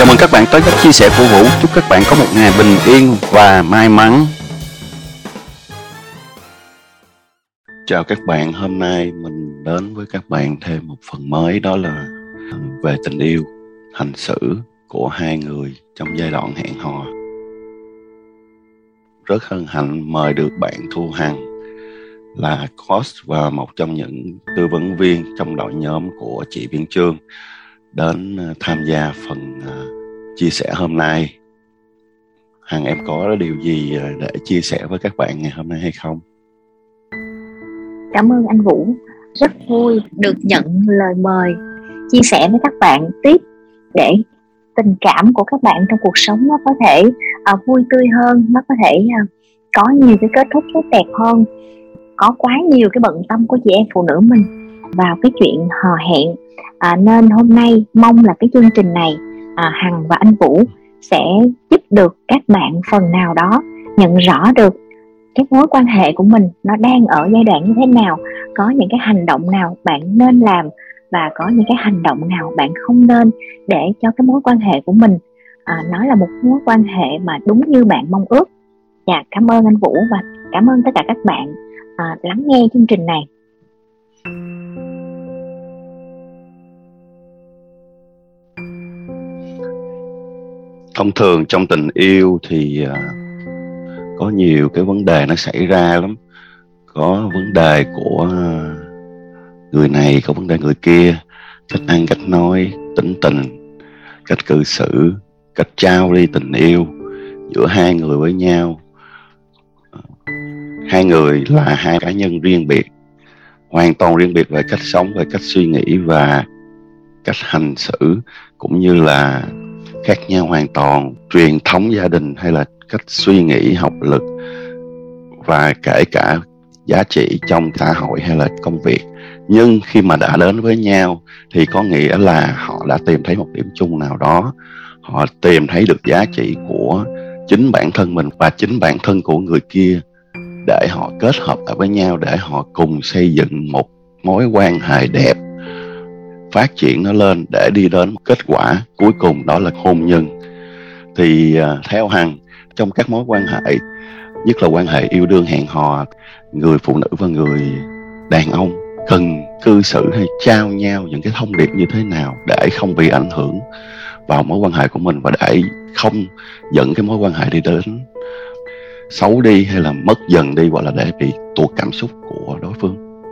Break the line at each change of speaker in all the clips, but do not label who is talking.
Chào mừng các bạn tới các chia sẻ của Vũ. Chúc các bạn có một ngày bình yên và may mắn. Chào các bạn, hôm nay mình đến với các bạn thêm một phần mới đó là về tình yêu, hành xử của hai người trong giai đoạn hẹn hò. Rất hân hạnh mời được bạn Thu Hằng là cost và một trong những tư vấn viên trong đội nhóm của chị Viên Trương đến ờ, tham gia phần ờ, chia sẻ hôm nay. Hằng em có điều gì ờ, để chia sẻ với các bạn ngày hôm nay hay không?
Cảm ơn anh vũ. Rất vui được nhận lời mời chia sẻ với các bạn tiếp để tình cảm của các bạn trong cuộc sống nó có thể uh, vui tươi hơn nó có thể uh, có nhiều cái kết thúc tốt đẹp hơn. Có quá nhiều cái bận tâm của chị em phụ nữ mình vào cái chuyện hò hẹn à, nên hôm nay mong là cái chương trình này à, hằng và anh vũ sẽ giúp được các bạn phần nào đó nhận rõ được cái mối quan hệ của mình nó đang ở giai đoạn như thế nào có những cái hành động nào bạn nên làm và có những cái hành động nào bạn không nên để cho cái mối quan hệ của mình à, nó là một mối quan hệ mà đúng như bạn mong ước. Dạ cảm ơn anh vũ và cảm ơn tất cả các bạn à, lắng nghe chương trình này.
Thông thường trong tình yêu thì uh, có nhiều cái vấn đề nó xảy ra lắm. Có vấn đề của người này có vấn đề người kia. Cách ăn cách nói tính tình cách cư xử cách trao đi tình yêu giữa hai người với nhau. Hai người là hai cá nhân riêng biệt hoàn toàn riêng biệt về cách sống về cách suy nghĩ và cách hành xử cũng như là khác nhau hoàn toàn, truyền thống gia đình hay là cách suy nghĩ, học lực và kể cả giá trị trong xã hội hay là công việc. Nhưng khi mà đã đến với nhau thì có nghĩa là họ đã tìm thấy một điểm chung nào đó. Họ tìm thấy được giá trị của chính bản thân mình và chính bản thân của người kia để họ kết hợp lại với nhau, để họ cùng xây dựng một mối quan hệ đẹp phát triển nó lên để đi đến kết quả cuối cùng đó là hôn nhân. Thì à, theo hằng trong các mối quan hệ nhất là quan hệ yêu đương hẹn hò người phụ nữ và người đàn ông cần cư xử hay trao nhau những cái thông điệp như thế nào để không bị ảnh hưởng vào mối quan hệ của mình và để không dẫn cái mối quan hệ đi đến xấu đi hay là mất dần đi hoặc là để bị tuột cảm xúc của đối phương?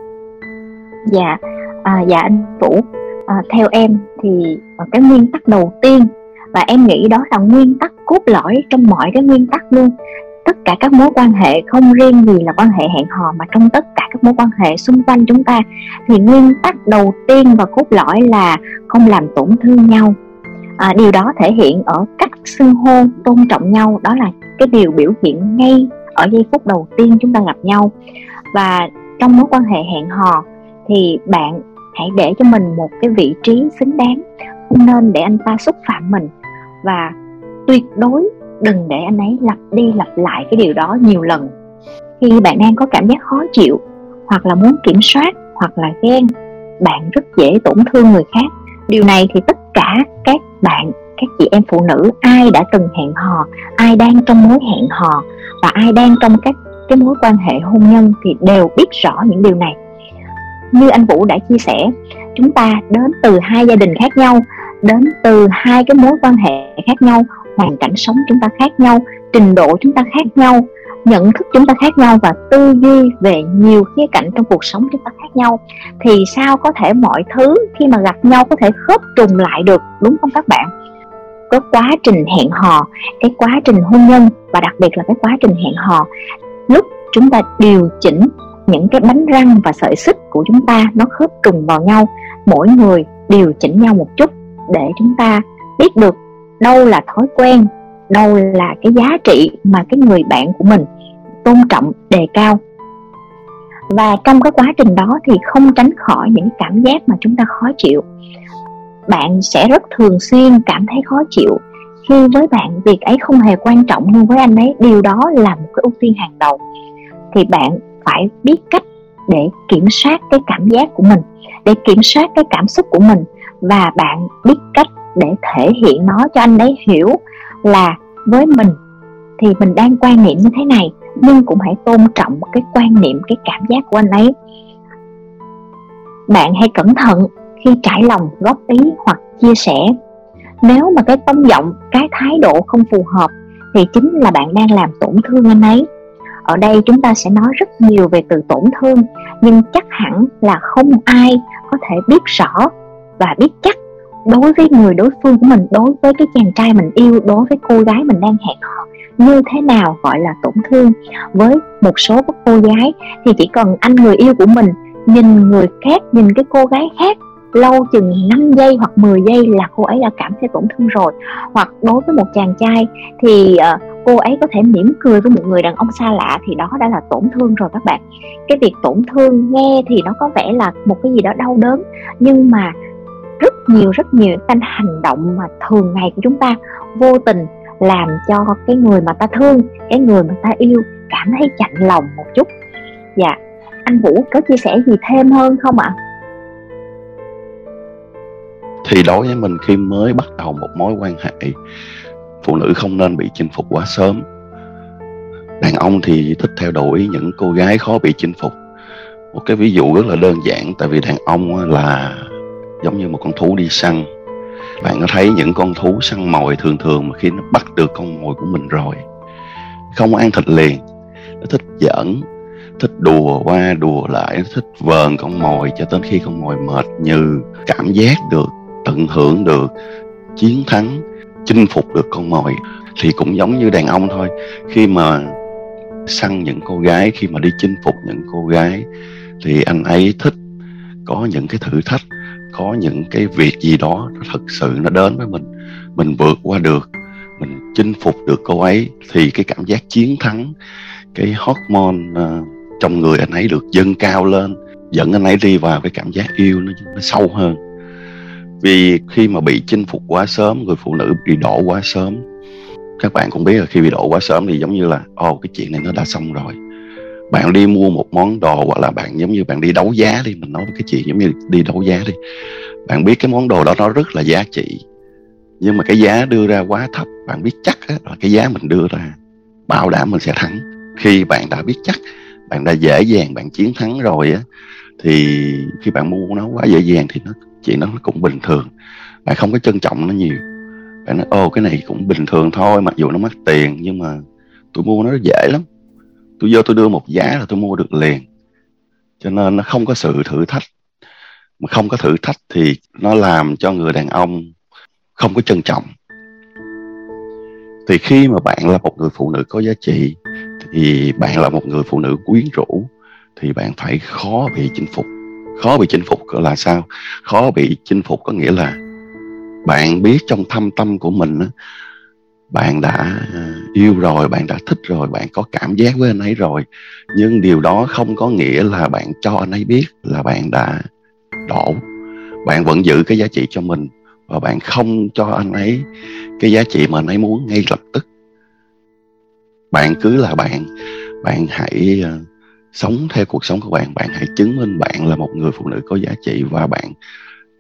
Dạ à, dạ anh vũ à, theo em thì ờ, cái nguyên tắc đầu tiên và em nghĩ đó là nguyên tắc cốt lõi trong mọi cái nguyên tắc luôn. Tất cả các mối quan hệ không riêng gì là quan hệ hẹn hò mà trong tất cả các mối quan hệ xung quanh chúng ta. Thì nguyên tắc đầu tiên và cốt lõi là không làm tổn thương nhau. À, điều đó thể hiện ở cách xưng hô tôn trọng nhau đó là cái điều biểu hiện ngay ở giây phút đầu tiên chúng ta gặp nhau. Và trong mối quan hệ hẹn hò thì bạn hãy để cho mình một cái vị trí xứng đáng. Không nên để anh ta xúc phạm mình. Và tuyệt đối đừng để anh ấy lặp đi lặp lại cái điều đó nhiều lần. Khi bạn đang có cảm giác khó chịu, hoặc là muốn kiểm soát, hoặc là ghen, bạn rất dễ tổn thương người khác. Điều này thì tất cả các bạn, các chị em phụ nữ, ai đã từng hẹn hò, ai đang trong mối hẹn hò, và ai đang trong các cái mối quan hệ hôn nhân thì đều biết rõ những điều này như anh Vũ đã chia sẻ, chúng ta đến từ hai gia đình khác nhau, đến từ hai cái mối quan hệ khác nhau, hoàn cảnh sống chúng ta khác nhau, trình độ chúng ta khác nhau, nhận thức chúng ta khác nhau và tư duy về nhiều khía cạnh trong cuộc sống chúng ta khác nhau. Thì sao có thể mọi thứ khi mà gặp nhau có thể khớp trùng lại được, đúng không các bạn? Cái quá trình hẹn hò, cái quá trình hôn nhân và đặc biệt là cái quá trình hẹn hò, lúc chúng ta điều chỉnh những cái bánh răng và sợi xích của chúng ta nó khớp trùng vào nhau, mỗi người điều chỉnh nhau một chút để chúng ta biết được đâu là thói quen, đâu là cái giá trị mà cái người bạn của mình tôn trọng, đề cao. Và trong cái quá trình đó thì không tránh khỏi những cảm giác mà chúng ta khó chịu. Bạn sẽ rất thường xuyên cảm thấy khó chịu khi với bạn, việc ấy không hề quan trọng nhưng với anh ấy, điều đó là một cái ưu tiên hàng đầu. Thì bạn phải biết cách để kiểm soát cái cảm giác của mình, để kiểm soát cái cảm xúc của mình. Và bạn biết cách để thể hiện nó cho anh ấy hiểu là với mình thì mình đang quan niệm như thế này, nhưng cũng hãy tôn trọng cái quan niệm, cái cảm giác của anh ấy. Bạn hãy cẩn thận khi trải lòng, góp ý hoặc chia sẻ. Nếu mà cái tông giọng, cái thái độ không phù hợp thì chính là bạn đang làm tổn thương anh ấy ở đây chúng ta sẽ nói rất nhiều về từ tổn thương, nhưng chắc hẳn là không ai có thể biết rõ và biết chắc đối với người đối phương của mình, đối với cái chàng trai mình yêu, đối với cô gái mình đang hẹn hò, như thế nào gọi là tổn thương. Với một số các cô gái thì chỉ cần anh người yêu của mình nhìn người khác, nhìn cái cô gái khác lâu chừng 5 giây hoặc 10 giây là cô ấy đã cảm thấy tổn thương rồi. Hoặc đối với một chàng trai thì uh, cô ấy có thể mỉm cười với một người đàn ông xa lạ thì đó đã là tổn thương rồi các bạn. Cái việc tổn thương nghe thì nó có vẻ là một cái gì đó đau đớn nhưng mà rất nhiều rất nhiều cái hành động mà thường ngày của chúng ta vô tình làm cho cái người mà ta thương cái người mà ta yêu cảm thấy chạnh lòng một chút. Dạ anh vũ có chia sẻ gì thêm hơn không ạ?
Thì đối với mình khi mới bắt đầu một mối quan hệ, phụ nữ không nên bị chinh phục quá sớm. Đàn ông thì thích theo đuổi những cô gái khó bị chinh phục. Một cái ví dụ rất là đơn giản, tại vì đàn ông là giống như một con thú đi săn. Bạn có thấy những con thú săn mồi thường thường mà khi nó bắt được con mồi của mình rồi, không ăn thịt liền? Nó thích giỡn, thích đùa qua đùa lại, nó thích vờn con mồi cho đến khi con mồi mệt như cảm giác được tận hưởng được chiến thắng chinh phục được con mồi thì cũng giống như đàn ông thôi. Khi mà săn những cô gái khi mà đi chinh phục những cô gái thì anh ấy thích có những cái thử thách có những cái việc gì đó thật sự nó đến với mình. Mình vượt qua được mình chinh phục được cô ấy thì cái cảm giác chiến thắng cái hormone uh, trong người anh ấy được dâng cao lên dẫn anh ấy đi vào cái cảm giác yêu nó, nó sâu hơn vì khi mà bị chinh phục quá sớm người phụ nữ bị đổ quá sớm các bạn cũng biết là khi bị đổ quá sớm thì giống như là ồ oh, cái chuyện này nó đã xong rồi. Bạn đi mua một món đồ hoặc là bạn giống như bạn đi đấu giá đi mình nói cái chuyện giống như đi đấu giá đi. Bạn biết cái món đồ đó nó rất là giá trị nhưng mà cái giá đưa ra quá thấp bạn biết chắc á, là cái giá mình đưa ra bảo đảm mình sẽ thắng. Khi bạn đã biết chắc bạn đã dễ dàng bạn chiến thắng rồi á thì khi bạn mua nó quá dễ dàng thì nó chuyện đó nó cũng bình thường. Bạn không có trân trọng nó nhiều. Bạn nói ô cái này cũng bình thường thôi, mặc dù nó mắc tiền, nhưng mà tôi mua nó dễ lắm. Tôi vô tôi đưa một giá là tôi mua được liền. Cho nên nó không có sự thử thách. Mà không có thử thách thì nó làm cho người đàn ông không có trân trọng. Thì khi mà bạn là một người phụ nữ có giá trị, thì bạn là một người phụ nữ quyến rũ, thì bạn phải khó bị chinh phục khó bị chinh phục là sao? Khó bị chinh phục có nghĩa là bạn biết trong thâm tâm của mình bạn đã yêu rồi bạn đã thích rồi bạn có cảm giác với anh ấy rồi. Nhưng điều đó không có nghĩa là bạn cho anh ấy biết là bạn đã đổ. Bạn vẫn giữ cái giá trị cho mình và bạn không cho anh ấy cái giá trị mà anh ấy muốn ngay lập tức. Bạn cứ là bạn. Bạn hãy uh, sống theo cuộc sống của bạn. Bạn hãy chứng minh bạn là một người phụ nữ có giá trị và bạn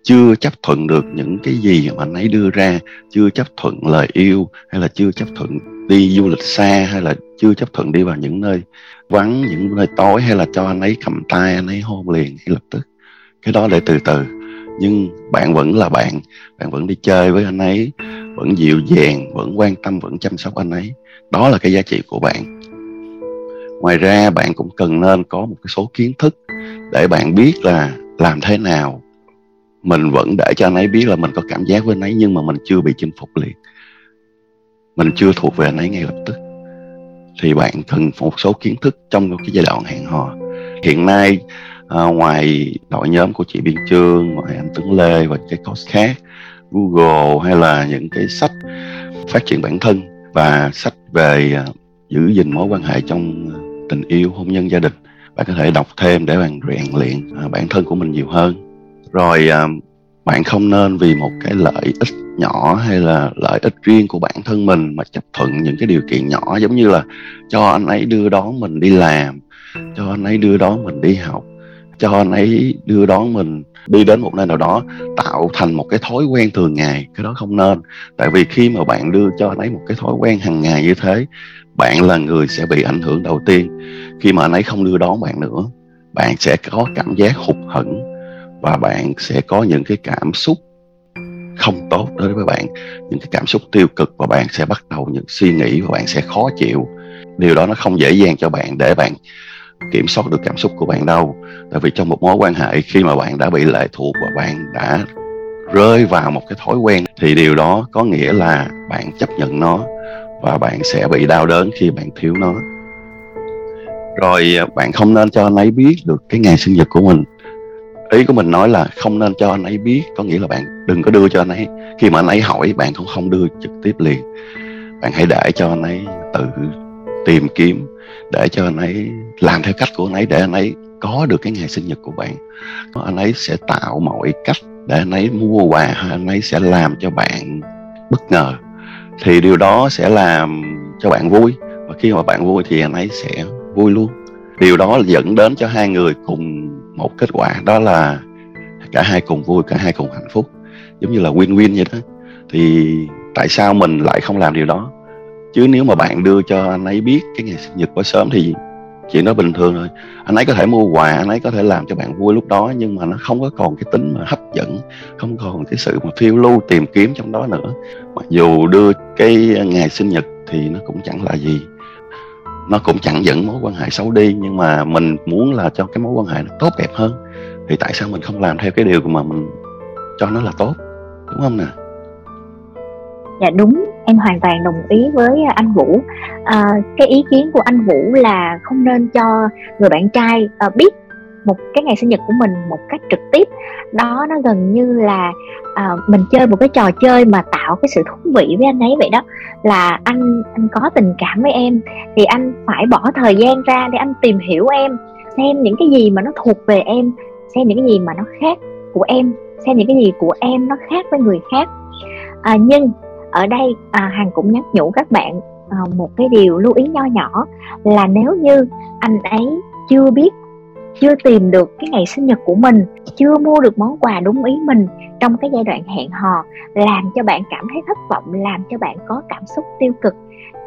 chưa chấp thuận được những cái gì mà anh ấy đưa ra, chưa chấp thuận lời yêu, hay là chưa chấp thuận đi du lịch xa, hay là chưa chấp thuận đi vào những nơi vắng, những nơi tối, hay là cho anh ấy cầm tay, anh ấy hôn liền ngay lập tức. Cái đó để từ từ. Nhưng bạn vẫn là bạn. Bạn vẫn đi chơi với anh ấy, vẫn dịu dàng, vẫn quan tâm, vẫn chăm sóc anh ấy. Đó là cái giá trị của bạn ngoài ra bạn cũng cần nên có một cái số kiến thức để bạn biết là làm thế nào. Mình vẫn để cho anh ấy biết là mình có cảm giác với anh ấy nhưng mà mình chưa bị chinh phục liền. Mình chưa thuộc về anh ấy ngay lập tức. Thì bạn cần một số kiến thức trong cái giai đoạn hẹn hò. Hiện nay à, ngoài đội nhóm của chị Biên Trương ngoài anh Tuấn Lê và cái course khác Google hay là những cái sách phát triển bản thân và sách về à, giữ gìn mối quan hệ trong à, tình yêu hôn nhân gia đình. Bạn có thể đọc thêm để bạn rèn luyện à, bản thân của mình nhiều hơn. Rồi à, bạn không nên vì một cái lợi ích nhỏ hay là lợi ích riêng của bản thân mình mà chấp thuận những cái điều kiện nhỏ, giống như là cho anh ấy đưa đón mình đi làm, cho anh ấy đưa đón mình đi học, cho anh ấy đưa đón mình đi đến một nơi nào đó tạo thành một cái thói quen thường ngày, cái đó không nên. Tại vì khi mà bạn đưa cho anh ấy một cái thói quen hàng ngày như thế, bạn là người sẽ bị ảnh hưởng đầu tiên. Khi mà anh ấy không đưa đón bạn nữa, bạn sẽ có cảm giác hụt hẫng và bạn sẽ có những cái cảm xúc không tốt đối với bạn, những cái cảm xúc tiêu cực và bạn sẽ bắt đầu những suy nghĩ và bạn sẽ khó chịu. Điều đó nó không dễ dàng cho bạn để bạn kiểm soát được cảm xúc của bạn đâu. Tại vì trong một mối quan hệ, khi mà bạn đã bị lệ thuộc và bạn đã rơi vào một cái thói quen, thì điều đó có nghĩa là bạn chấp nhận nó và bạn sẽ bị đau đớn khi bạn thiếu nó. Rồi, bạn không nên cho anh ấy biết được cái ngày sinh nhật của mình. Ý của mình nói là không nên cho anh ấy biết, có nghĩa là bạn đừng có đưa cho anh ấy. Khi mà anh ấy hỏi, bạn cũng không đưa trực tiếp liền. Bạn hãy để cho anh ấy tự tìm kiếm, để cho anh ấy làm theo cách của anh ấy để anh ấy có được cái ngày sinh nhật của bạn. Anh ấy sẽ tạo mọi cách để anh ấy mua quà hay anh ấy sẽ làm cho bạn bất ngờ. Thì điều đó sẽ làm cho bạn vui. Và khi mà bạn vui thì anh ấy sẽ vui luôn. Điều đó dẫn đến cho hai người cùng một kết quả. Đó là cả hai cùng vui, cả hai cùng hạnh phúc. Giống như là win win vậy đó. Thì tại sao mình lại không làm điều đó? Chứ nếu mà bạn đưa cho anh ấy biết cái ngày sinh nhật quá sớm thì chuyện đó bình thường thôi anh ấy có thể mua quà, anh ấy có thể làm cho bạn vui lúc đó, nhưng mà nó không có còn cái tính mà hấp dẫn, không còn cái sự mà phiêu lưu tìm kiếm trong đó nữa. Mặc dù đưa cái ngày sinh nhật thì nó cũng chẳng là gì. Nó cũng chẳng dẫn mối quan hệ xấu đi, nhưng mà mình muốn là cho cái mối quan hệ nó tốt đẹp hơn. Thì tại sao mình không làm theo cái điều mà mình cho nó là tốt? Đúng không nè?
Dạ đúng em hoàn toàn đồng ý với anh Vũ. À, cái ý kiến của anh Vũ là không nên cho người bạn trai à, biết một cái ngày sinh nhật của mình một cách trực tiếp. Đó nó gần như là à, mình chơi một cái trò chơi mà tạo cái sự thú vị với anh ấy vậy đó. Là anh anh có tình cảm với em thì anh phải bỏ thời gian ra để anh tìm hiểu em xem những cái gì mà nó thuộc về em xem những cái gì mà nó khác của em xem những cái gì của em nó khác với người khác. À, nhưng ở đây à, hằng cũng nhắc nhủ các bạn à, một cái điều lưu ý nho nhỏ là nếu như anh ấy chưa biết chưa tìm được cái ngày sinh nhật của mình chưa mua được món quà đúng ý mình trong cái giai đoạn hẹn hò làm cho bạn cảm thấy thất vọng làm cho bạn có cảm xúc tiêu cực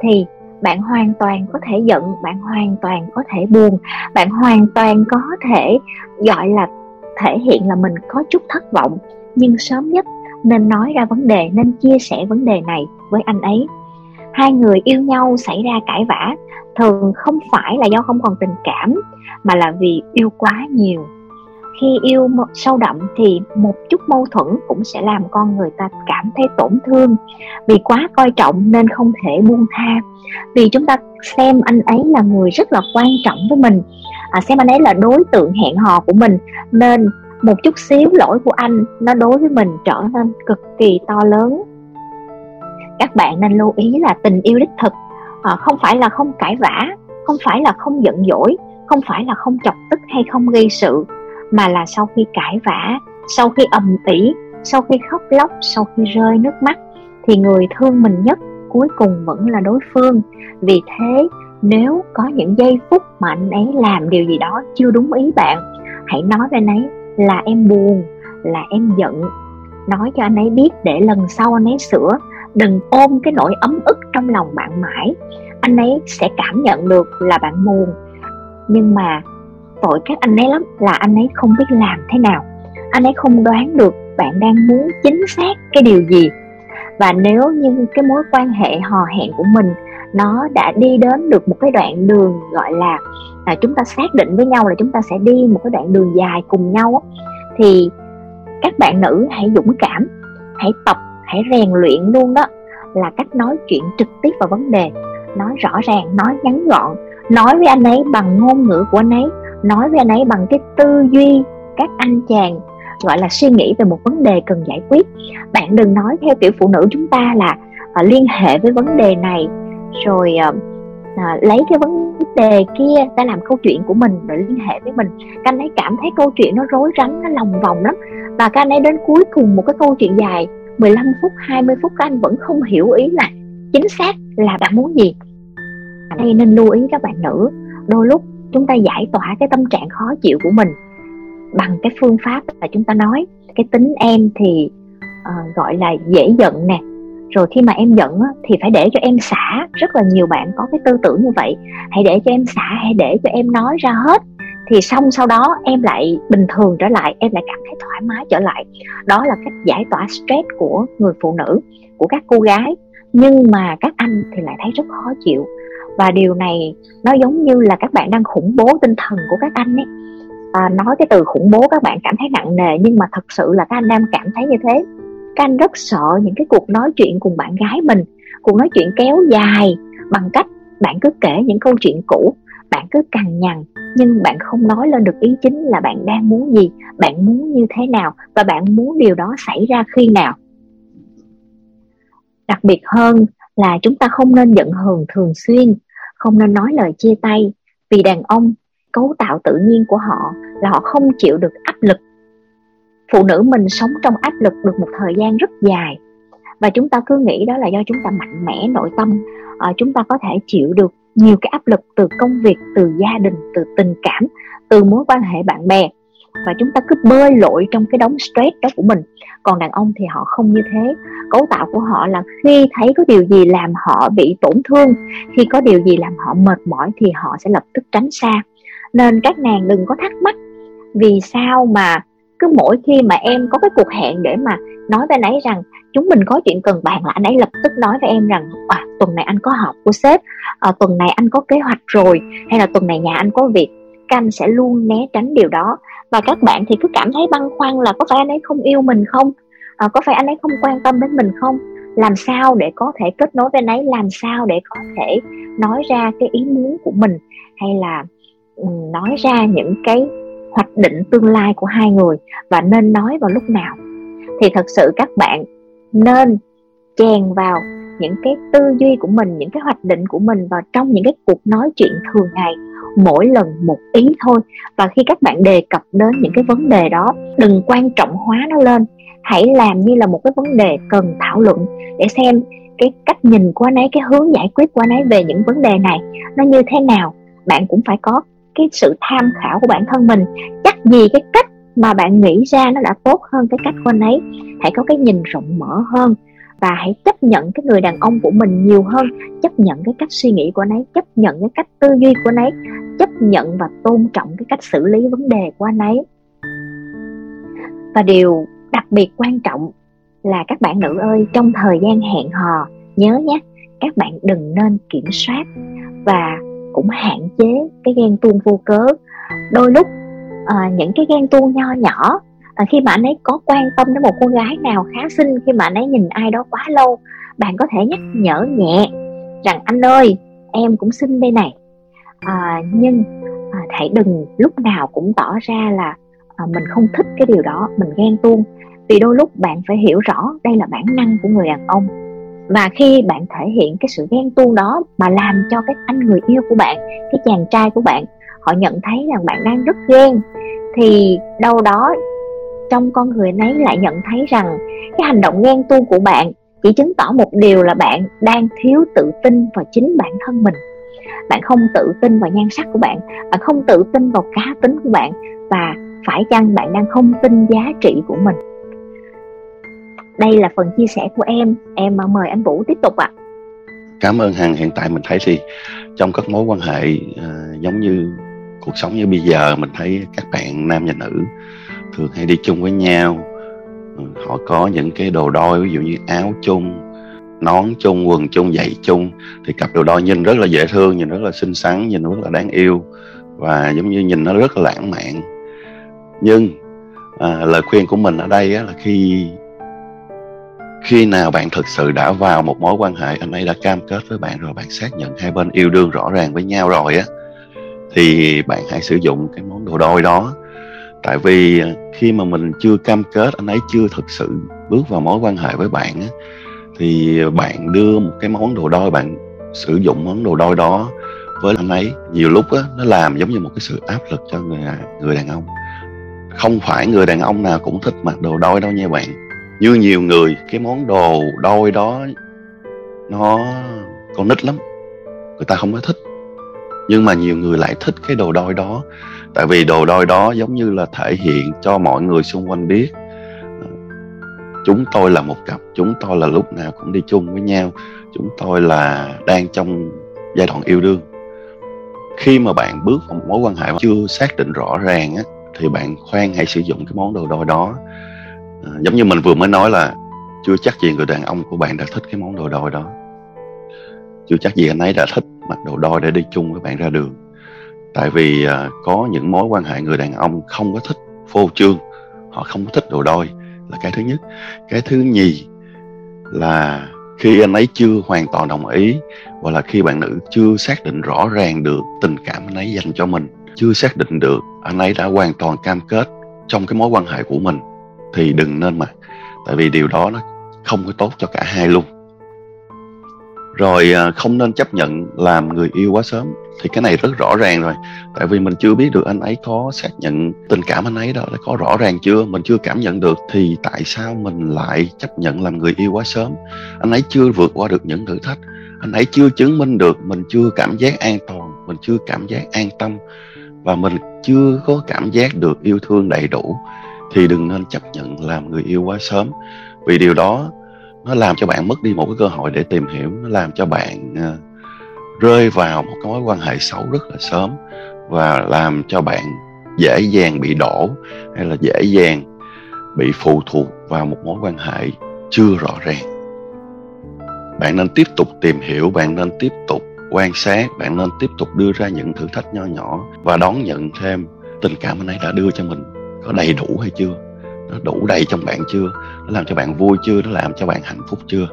thì bạn hoàn toàn có thể giận bạn hoàn toàn có thể buồn bạn hoàn toàn có thể gọi là thể hiện là mình có chút thất vọng. Nhưng sớm nhất nên nói ra vấn đề nên chia sẻ vấn đề này với anh ấy. Hai người yêu nhau xảy ra cãi vã thường không phải là do không còn tình cảm mà là vì yêu quá nhiều. Khi yêu sâu đậm thì một chút mâu thuẫn cũng sẽ làm con người ta cảm thấy tổn thương. Vì quá coi trọng nên không thể buông tha. Vì chúng ta xem anh ấy là người rất là quan trọng với mình. À, xem anh ấy là đối tượng hẹn hò của mình nên một chút xíu lỗi của anh nó đối với mình trở nên cực kỳ to lớn. Các bạn nên lưu ý là tình yêu đích thực à, không phải là không cãi vã không phải là không giận dỗi không phải là không chọc tức hay không gây sự mà là sau khi cãi vã sau khi ầm ĩ sau khi khóc lóc sau khi rơi nước mắt thì người thương mình nhất cuối cùng vẫn là đối phương. Vì thế nếu có những giây phút mà anh ấy làm điều gì đó chưa đúng ý bạn hãy nói với anh ấy là em buồn, là em giận. Nói cho anh ấy biết để lần sau anh ấy sửa. Đừng ôm cái nỗi ấm ức trong lòng bạn mãi. Anh ấy sẽ cảm nhận được là bạn buồn. Nhưng mà tội các anh ấy lắm là anh ấy không biết làm thế nào. Anh ấy không đoán được bạn đang muốn chính xác cái điều gì. Và nếu như cái mối quan hệ hò hẹn của mình nó đã đi đến được một cái đoạn đường gọi là à, chúng ta xác định với nhau là chúng ta sẽ đi một cái đoạn đường dài cùng nhau thì các bạn nữ hãy dũng cảm hãy tập hãy rèn luyện luôn đó. Là cách nói chuyện trực tiếp vào vấn đề. Nói rõ ràng nói ngắn gọn. Nói với anh ấy bằng ngôn ngữ của anh ấy. Nói với anh ấy bằng cái tư duy các anh chàng gọi là suy nghĩ về một vấn đề cần giải quyết. Bạn đừng nói theo kiểu phụ nữ chúng ta là à, liên hệ với vấn đề này rồi uh, lấy cái vấn đề kia ta làm câu chuyện của mình rồi liên hệ với mình. Các anh ấy cảm thấy câu chuyện nó rối rắm nó lòng vòng lắm. Và các anh ấy đến cuối cùng một cái câu chuyện dài 15 phút 20 phút các anh vẫn không hiểu ý là chính xác là bạn muốn gì. Đây nên lưu ý các bạn nữ đôi lúc chúng ta giải tỏa cái tâm trạng khó chịu của mình bằng cái phương pháp là chúng ta nói. Cái tính em thì uh, gọi là dễ giận nè rồi khi mà em giận á, thì phải để cho em xả. Rất là nhiều bạn có cái tư tưởng như vậy. Hãy để cho em xả hãy để cho em nói ra hết. Thì xong sau đó em lại bình thường trở lại em lại cảm thấy thoải mái trở lại. Đó là cách giải tỏa stress của người phụ nữ của các cô gái. Nhưng mà các anh thì lại thấy rất khó chịu. Và điều này nó giống như là các bạn đang khủng bố tinh thần của các anh ấy. À, nói cái từ khủng bố các bạn cảm thấy nặng nề nhưng mà thật sự là các anh đang cảm thấy như thế các anh rất sợ những cái cuộc nói chuyện cùng bạn gái mình. Cuộc nói chuyện kéo dài bằng cách bạn cứ kể những câu chuyện cũ, bạn cứ cằn nhằn, nhưng bạn không nói lên được ý chính là bạn đang muốn gì, bạn muốn như thế nào và bạn muốn điều đó xảy ra khi nào. Đặc biệt hơn là chúng ta không nên giận hờn thường xuyên, không nên nói lời chia tay, vì đàn ông, cấu tạo tự nhiên của họ là họ không chịu được áp lực phụ nữ mình sống trong áp lực được một thời gian rất dài. Và chúng ta cứ nghĩ đó là do chúng ta mạnh mẽ nội tâm. À, chúng ta có thể chịu được nhiều cái áp lực từ công việc từ gia đình từ tình cảm từ mối quan hệ bạn bè. Và chúng ta cứ bơi lội trong cái đống stress đó của mình. Còn đàn ông thì họ không như thế. Cấu tạo của họ là khi thấy có điều gì làm họ bị tổn thương khi có điều gì làm họ mệt mỏi thì họ sẽ lập tức tránh xa. Nên các nàng đừng có thắc mắc vì sao mà cứ mỗi khi mà em có cái cuộc hẹn để mà nói với anh ấy rằng chúng mình có chuyện cần bàn là anh ấy lập tức nói với em rằng à, tuần này anh có họp của sếp à, tuần này anh có kế hoạch rồi hay là tuần này nhà anh có việc các anh sẽ luôn né tránh điều đó. Và các bạn thì cứ cảm thấy băn khoăn là có phải anh ấy không yêu mình không? À, có phải anh ấy không quan tâm đến mình không? Làm sao để có thể kết nối với anh ấy? Làm sao để có thể nói ra cái ý muốn của mình? Hay là nói ra những cái hoạch định tương lai của hai người và nên nói vào lúc nào. Thì thật sự các bạn nên chèn vào những cái tư duy của mình, những cái hoạch định của mình vào trong những cái cuộc nói chuyện thường ngày, mỗi lần một ý thôi. Và khi các bạn đề cập đến những cái vấn đề đó, đừng quan trọng hóa nó lên. Hãy làm như là một cái vấn đề cần thảo luận để xem cái cách nhìn của anh ấy, cái hướng giải quyết của anh ấy về những vấn đề này nó như thế nào. Bạn cũng phải có cái sự tham khảo của bản thân mình. Chắc gì cái cách mà bạn nghĩ ra nó đã tốt hơn cái cách của anh ấy hãy có cái nhìn rộng mở hơn và hãy chấp nhận cái người đàn ông của mình nhiều hơn. Chấp nhận cái cách suy nghĩ của anh ấy chấp nhận cái cách tư duy của anh ấy chấp nhận và tôn trọng cái cách xử lý vấn đề của anh ấy và điều đặc biệt quan trọng là các bạn nữ ơi trong thời gian hẹn hò nhớ nhé các bạn đừng nên kiểm soát và cũng hạn chế cái ghen tuông vô cớ. Đôi lúc à, những cái ghen tuông nho nhỏ à, khi mà anh ấy có quan tâm đến một cô gái nào khá xinh khi mà anh ấy nhìn ai đó quá lâu bạn có thể nhắc nhở nhẹ rằng anh ơi em cũng xinh đây này. À, nhưng à, hãy đừng lúc nào cũng tỏ ra là à, mình không thích cái điều đó mình ghen tuông. Vì đôi lúc bạn phải hiểu rõ đây là bản năng của người đàn ông và khi bạn thể hiện cái sự ghen tuông đó mà làm cho cái anh người yêu của bạn, cái chàng trai của bạn, họ nhận thấy rằng bạn đang rất ghen, thì đâu đó trong con người nấy lại nhận thấy rằng cái hành động ghen tuông của bạn chỉ chứng tỏ một điều là bạn đang thiếu tự tin vào chính bản thân mình. Bạn không tự tin vào nhan sắc của bạn bạn không tự tin vào cá tính của bạn và phải chăng bạn đang không tin giá trị của mình? Đây là phần chia sẻ của em. Em mời anh vũ tiếp tục ạ. À.
cảm ơn hằng. Hiện tại mình thấy thì trong các mối quan hệ uh, giống như cuộc sống như bây giờ mình thấy các bạn nam và nữ thường hay đi chung với nhau. Ừ, họ có những cái đồ đôi ví dụ như áo chung nón chung quần chung giày chung thì cặp đồ đôi nhìn rất là dễ thương nhìn rất là xinh xắn nhìn rất là đáng yêu và giống như nhìn nó rất là lãng mạn. Nhưng à, lời khuyên của mình ở đây á, là khi khi nào bạn thực sự đã vào một mối quan hệ anh ấy đã cam kết với bạn rồi bạn xác nhận hai bên yêu đương rõ ràng với nhau rồi á thì bạn hãy sử dụng cái món đồ đôi đó. Tại vì à, khi mà mình chưa cam kết anh ấy chưa thực sự bước vào mối quan hệ với bạn á, thì bạn đưa một cái món đồ đôi bạn sử dụng món đồ đôi đó với anh ấy nhiều lúc á nó làm giống như một cái sự áp lực cho người à, người đàn ông. Không phải người đàn ông nào cũng thích mặc đồ đôi đâu nha bạn như nhiều người cái món đồ đôi đó nó con nít lắm. Người ta không có thích. Nhưng mà nhiều người lại thích cái đồ đôi đó. Tại vì đồ đôi đó giống như là thể hiện cho mọi người xung quanh biết ờ, chúng tôi là một cặp chúng tôi là lúc nào cũng đi chung với nhau chúng tôi là đang trong giai đoạn yêu đương. Khi mà bạn bước vào một mối quan hệ mà chưa xác định rõ ràng á, thì bạn khoan hãy sử dụng cái món đồ đôi đó à, giống như mình vừa mới nói là chưa chắc gì người đàn ông của bạn đã thích cái món đồ đôi đó. Chưa chắc gì anh ấy đã thích mặc đồ đôi để đi chung với bạn ra đường. Tại vì à, có những mối quan hệ người đàn ông không có thích phô trương họ không có thích đồ đôi là cái thứ nhất. Cái thứ nhì là khi anh ấy chưa hoàn toàn đồng ý hoặc là khi bạn nữ chưa xác định rõ ràng được tình cảm anh ấy dành cho mình chưa xác định được anh ấy đã hoàn toàn cam kết trong cái mối quan hệ của mình thì đừng nên mặc tại vì điều đó nó không có tốt cho cả hai luôn. Rồi à, không nên chấp nhận làm người yêu quá sớm. Thì cái này rất rõ ràng rồi. Tại vì mình chưa biết được anh ấy có xác nhận tình cảm anh ấy đó là có rõ ràng chưa. Mình chưa cảm nhận được thì tại sao mình lại chấp nhận làm người yêu quá sớm? Anh ấy chưa vượt qua được những thử thách. Anh ấy chưa chứng minh được mình chưa cảm giác an toàn, mình chưa cảm giác an tâm. Và mình chưa có cảm giác được yêu thương đầy đủ thì đừng nên chấp nhận làm người yêu quá sớm. Vì điều đó, nó làm cho bạn mất đi một cái cơ hội để tìm hiểu, nó làm cho bạn ờ, rơi vào một cái mối quan hệ xấu rất là sớm và làm cho bạn dễ dàng bị đổ hay là dễ dàng bị phụ thuộc vào một mối quan hệ chưa rõ ràng. Bạn nên tiếp tục tìm hiểu, bạn nên tiếp tục quan sát, bạn nên tiếp tục đưa ra những thử thách nho nhỏ và đón nhận thêm tình cảm anh ấy đã đưa cho mình có đầy đủ hay chưa? Nó đủ đầy trong bạn chưa? Nó làm cho bạn vui chưa? Nó làm cho bạn hạnh phúc chưa?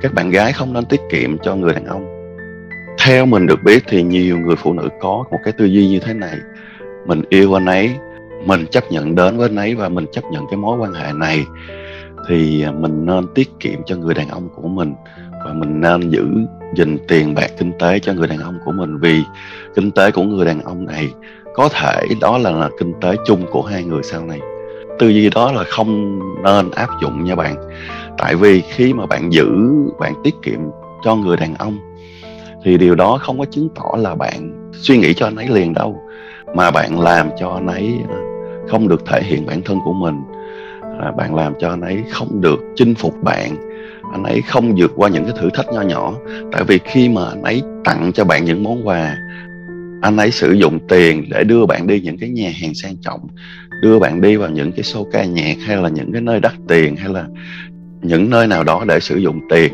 Các bạn gái không nên tiết kiệm cho người đàn ông. Theo mình được biết thì nhiều người phụ nữ có một cái tư duy như thế này. Mình yêu anh ấy, mình chấp nhận đến với anh ấy và mình chấp nhận cái mối quan hệ này, thì mình nên tiết kiệm cho người đàn ông của mình và mình nên giữ dình tiền bạc kinh tế cho người đàn ông của mình vì kinh tế của người đàn ông này có thể đó là, là kinh tế chung của hai người sau này. Tư duy đó là không nên áp dụng nha bạn. Tại vì khi mà bạn giữ bạn tiết kiệm cho người đàn ông thì điều đó không có chứng tỏ là bạn suy nghĩ cho anh ấy liền đâu. Mà bạn làm cho anh ấy à, không được thể hiện bản thân của mình. À, bạn làm cho anh ấy không được chinh phục bạn. Anh ấy không vượt qua những cái thử thách nho nhỏ. Tại vì khi mà anh ấy tặng cho bạn những món quà anh ấy sử dụng tiền để đưa bạn đi những cái nhà hàng sang trọng, đưa bạn đi vào những cái show ca nhạc hay là những cái nơi đắt tiền hay là những nơi nào đó để sử dụng tiền.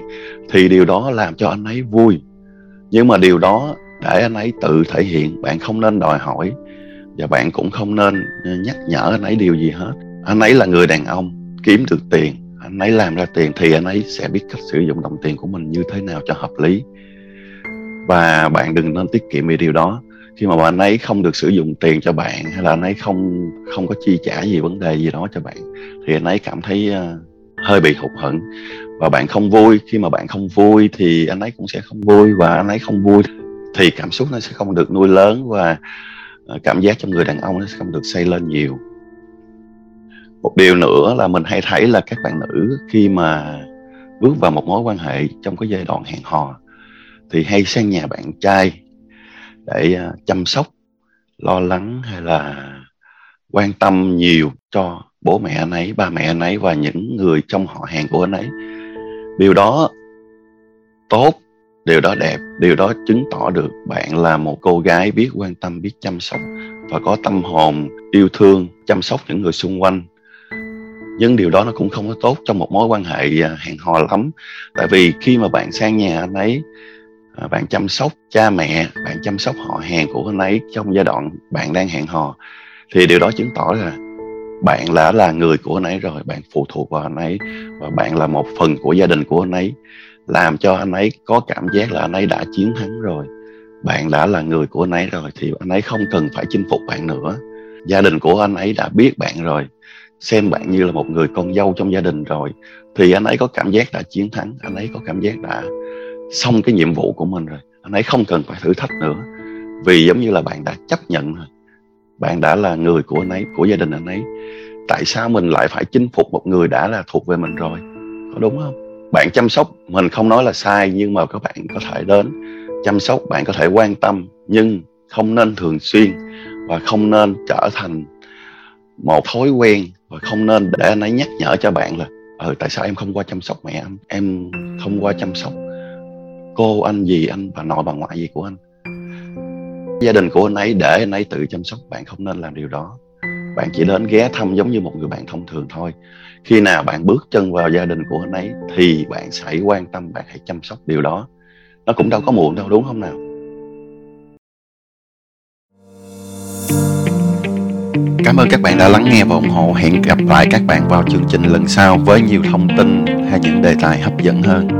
Thì điều đó làm cho anh ấy vui. Nhưng mà điều đó để anh ấy tự thể hiện, bạn không nên đòi hỏi và bạn cũng không nên ờ, nhắc nhở anh ấy điều gì hết. Anh ấy là người đàn ông, kiếm được tiền, anh ấy làm ra tiền thì anh ấy sẽ biết cách sử dụng đồng tiền của mình như thế nào cho hợp lý. Và bạn đừng nên tiết kiệm vì điều đó khi mà anh ấy không được sử dụng tiền cho bạn hay là anh ấy không không có chi trả gì vấn đề gì đó cho bạn thì anh ấy cảm thấy uh, hơi bị hụt hẫng. Và bạn không vui khi mà bạn không vui thì anh ấy cũng sẽ không vui và anh ấy không vui thì cảm xúc nó sẽ không được nuôi lớn và ờ, cảm giác trong người đàn ông nó sẽ không được xây lên nhiều. Một điều nữa là mình hay thấy là các bạn nữ khi mà bước vào một mối quan hệ trong cái giai đoạn hẹn hò thì hay sang nhà bạn trai để à, chăm sóc, lo lắng hay là quan tâm nhiều cho bố mẹ anh ấy, ba mẹ anh ấy và những người trong họ hàng của anh ấy. Điều đó tốt, điều đó đẹp, điều đó chứng tỏ được bạn là một cô gái biết quan tâm, biết chăm sóc và có tâm hồn yêu thương chăm sóc những người xung quanh. Nhưng điều đó nó cũng không có tốt trong một mối quan hệ à, hẹn hò lắm. Tại vì khi mà bạn sang nhà anh ấy bạn chăm sóc cha mẹ bạn chăm sóc họ hàng của anh ấy trong giai đoạn bạn đang hẹn hò thì điều đó chứng tỏ là bạn đã là người của anh ấy rồi bạn phụ thuộc vào anh ấy và bạn là một phần của gia đình của anh ấy làm cho anh ấy có cảm giác là anh ấy đã chiến thắng rồi bạn đã là người của anh ấy rồi thì anh ấy không cần phải chinh phục bạn nữa gia đình của anh ấy đã biết bạn rồi xem bạn như là một người con dâu trong gia đình rồi thì anh ấy có cảm giác đã chiến thắng anh ấy có cảm giác đã xong cái nhiệm vụ của mình rồi. Anh ấy không cần phải thử thách nữa. Vì giống như là bạn đã chấp nhận rồi. Bạn đã là người của anh ấy, của gia đình anh ấy. Tại sao mình lại phải chinh phục một người đã là thuộc về mình rồi? Có đúng không? Bạn chăm sóc, mình không nói là sai, nhưng mà các bạn có thể đến. Chăm sóc, bạn có thể quan tâm, nhưng không nên thường xuyên và không nên trở thành một thói quen và không nên để anh ấy nhắc nhở cho bạn là ừ tại sao em không qua chăm sóc mẹ anh? Em không qua chăm sóc cô anh gì anh bà nội bà ngoại gì của anh? Gia đình của anh ấy để anh ấy tự chăm sóc bạn, không nên làm điều đó. Bạn chỉ đến ghé thăm giống như một người bạn thông thường thôi. Khi nào bạn bước chân vào gia đình của anh ấy thì bạn hãy quan tâm, bạn hãy chăm sóc điều đó. Nó cũng đâu có muộn đâu, đúng không nào? Cảm ơn các bạn đã lắng nghe và ủng hộ. Hẹn gặp lại các bạn vào chương trình lần sau với nhiều thông tin hay những đề tài hấp dẫn hơn.